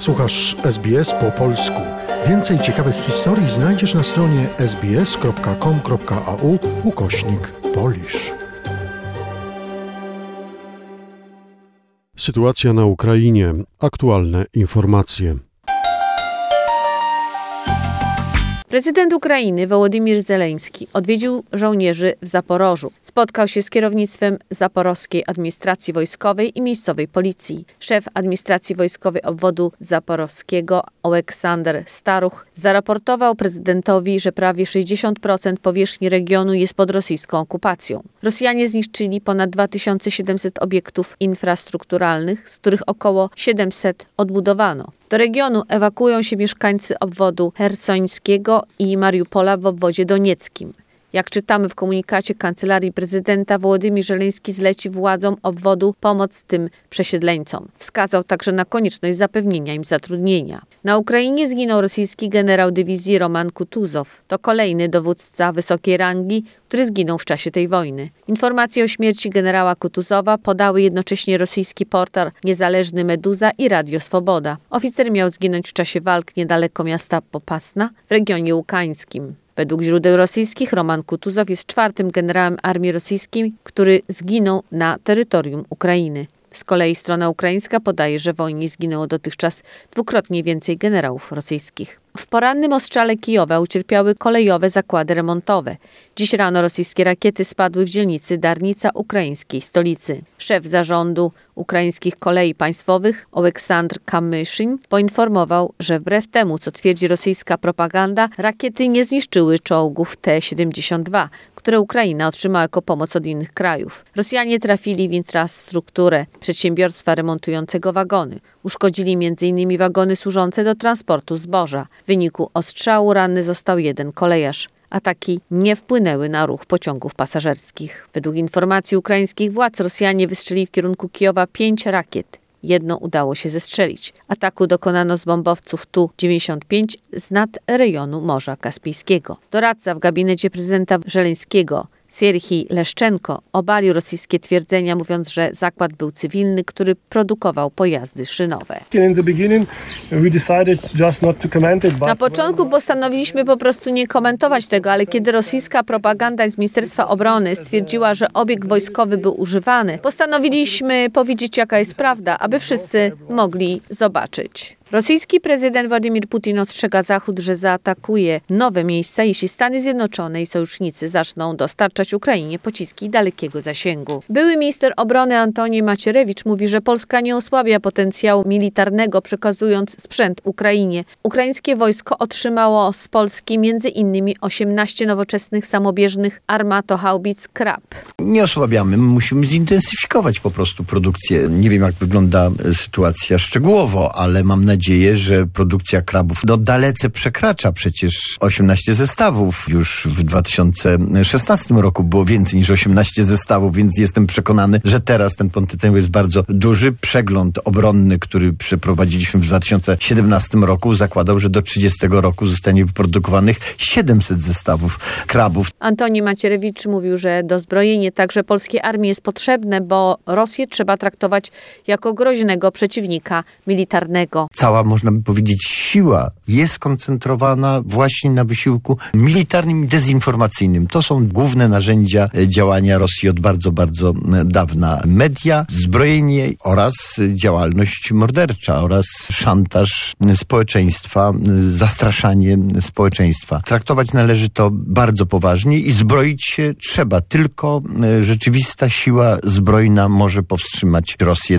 Słuchasz SBS po polsku. Więcej ciekawych historii znajdziesz na stronie sbs.com.au ukośnik polisz. Sytuacja na Ukrainie. Aktualne informacje. Prezydent Ukrainy Wołodymir Zeleński odwiedził żołnierzy w Zaporożu. Spotkał się z kierownictwem zaporowskiej administracji wojskowej i miejscowej policji. Szef administracji wojskowej obwodu zaporowskiego Aleksander Staruch zaraportował prezydentowi, że prawie 60% powierzchni regionu jest pod rosyjską okupacją. Rosjanie zniszczyli ponad 2700 obiektów infrastrukturalnych, z których około 700 odbudowano. Do regionu ewakuują się mieszkańcy obwodu hersońskiego i Mariupola w obwodzie donieckim. Jak czytamy w komunikacie kancelarii prezydenta, Wołodymir Żeleński zleci władzom obwodu pomoc tym przesiedleńcom. Wskazał także na konieczność zapewnienia im zatrudnienia. Na Ukrainie zginął rosyjski generał dywizji Roman Kutuzow. To kolejny dowódca wysokiej rangi, który zginął w czasie tej wojny. Informacje o śmierci generała Kutuzowa podały jednocześnie rosyjski portal Niezależny Meduza i Radio Swoboda. Oficer miał zginąć w czasie walk niedaleko miasta Popasna w regionie łukańskim. Według źródeł rosyjskich Roman Kutuzow jest czwartym generałem armii rosyjskiej, który zginął na terytorium Ukrainy. Z kolei strona ukraińska podaje, że w wojnie zginęło dotychczas dwukrotnie więcej generałów rosyjskich. W porannym ostrzale Kijowa ucierpiały kolejowe zakłady remontowe. Dziś rano rosyjskie rakiety spadły w dzielnicy Darnica ukraińskiej stolicy. Szef zarządu ukraińskich kolei państwowych Oleksandr Kamyszyn poinformował, że wbrew temu, co twierdzi rosyjska propaganda, rakiety nie zniszczyły czołgów T-72, które Ukraina otrzymała jako pomoc od innych krajów. Rosjanie trafili w infrastrukturę przedsiębiorstwa remontującego wagony. Uszkodzili m.in. wagony służące do transportu zboża. W wyniku ostrzału ranny został jeden kolejarz. Ataki nie wpłynęły na ruch pociągów pasażerskich. Według informacji ukraińskich władz Rosjanie wystrzelili w kierunku Kijowa pięć rakiet. Jedno udało się zestrzelić. Ataku dokonano z bombowców Tu-95 z nad rejonu Morza Kaspijskiego. Doradca w gabinecie prezydenta Żeleńskiego Sierhii Leszczenko obalił rosyjskie twierdzenia, mówiąc, że zakład był cywilny, który produkował pojazdy szynowe. Na początku postanowiliśmy po prostu nie komentować tego, ale kiedy rosyjska propaganda z Ministerstwa Obrony stwierdziła, że obiekt wojskowy był używany, postanowiliśmy powiedzieć, jaka jest prawda, aby wszyscy mogli zobaczyć. Rosyjski prezydent Władimir Putin ostrzega Zachód, że zaatakuje nowe miejsca, jeśli Stany Zjednoczone i sojusznicy zaczną dostarczać Ukrainie pociski dalekiego zasięgu. Były minister obrony Antoni Macierewicz mówi, że Polska nie osłabia potencjału militarnego, przekazując sprzęt Ukrainie. Ukraińskie wojsko otrzymało z Polski innymi 18 nowoczesnych samobieżnych armatohaubic Krab. Nie osłabiamy, musimy zintensyfikować po prostu produkcję. Nie wiem, jak wygląda sytuacja szczegółowo, ale mam nadzieję, nadzieję, że produkcja krabów no dalece przekracza przecież 18 zestawów. Już w 2016 roku było więcej niż 18 zestawów, więc jestem przekonany, że teraz ten potencjał jest bardzo duży. Przegląd obronny, który przeprowadziliśmy w 2017 roku zakładał, że do 30 roku zostanie wyprodukowanych 700 zestawów krabów. Antoni Macierewicz mówił, że dozbrojenie także polskiej armii jest potrzebne, bo Rosję trzeba traktować jako groźnego przeciwnika militarnego. Cała cała, można by powiedzieć, siła jest skoncentrowana właśnie na wysiłku militarnym i dezinformacyjnym. To są główne narzędzia działania Rosji od bardzo, bardzo dawna. Media, zbrojenie oraz działalność mordercza oraz szantaż społeczeństwa, zastraszanie społeczeństwa. Traktować należy to bardzo poważnie i zbroić się trzeba. Tylko rzeczywista siła zbrojna może powstrzymać Rosję.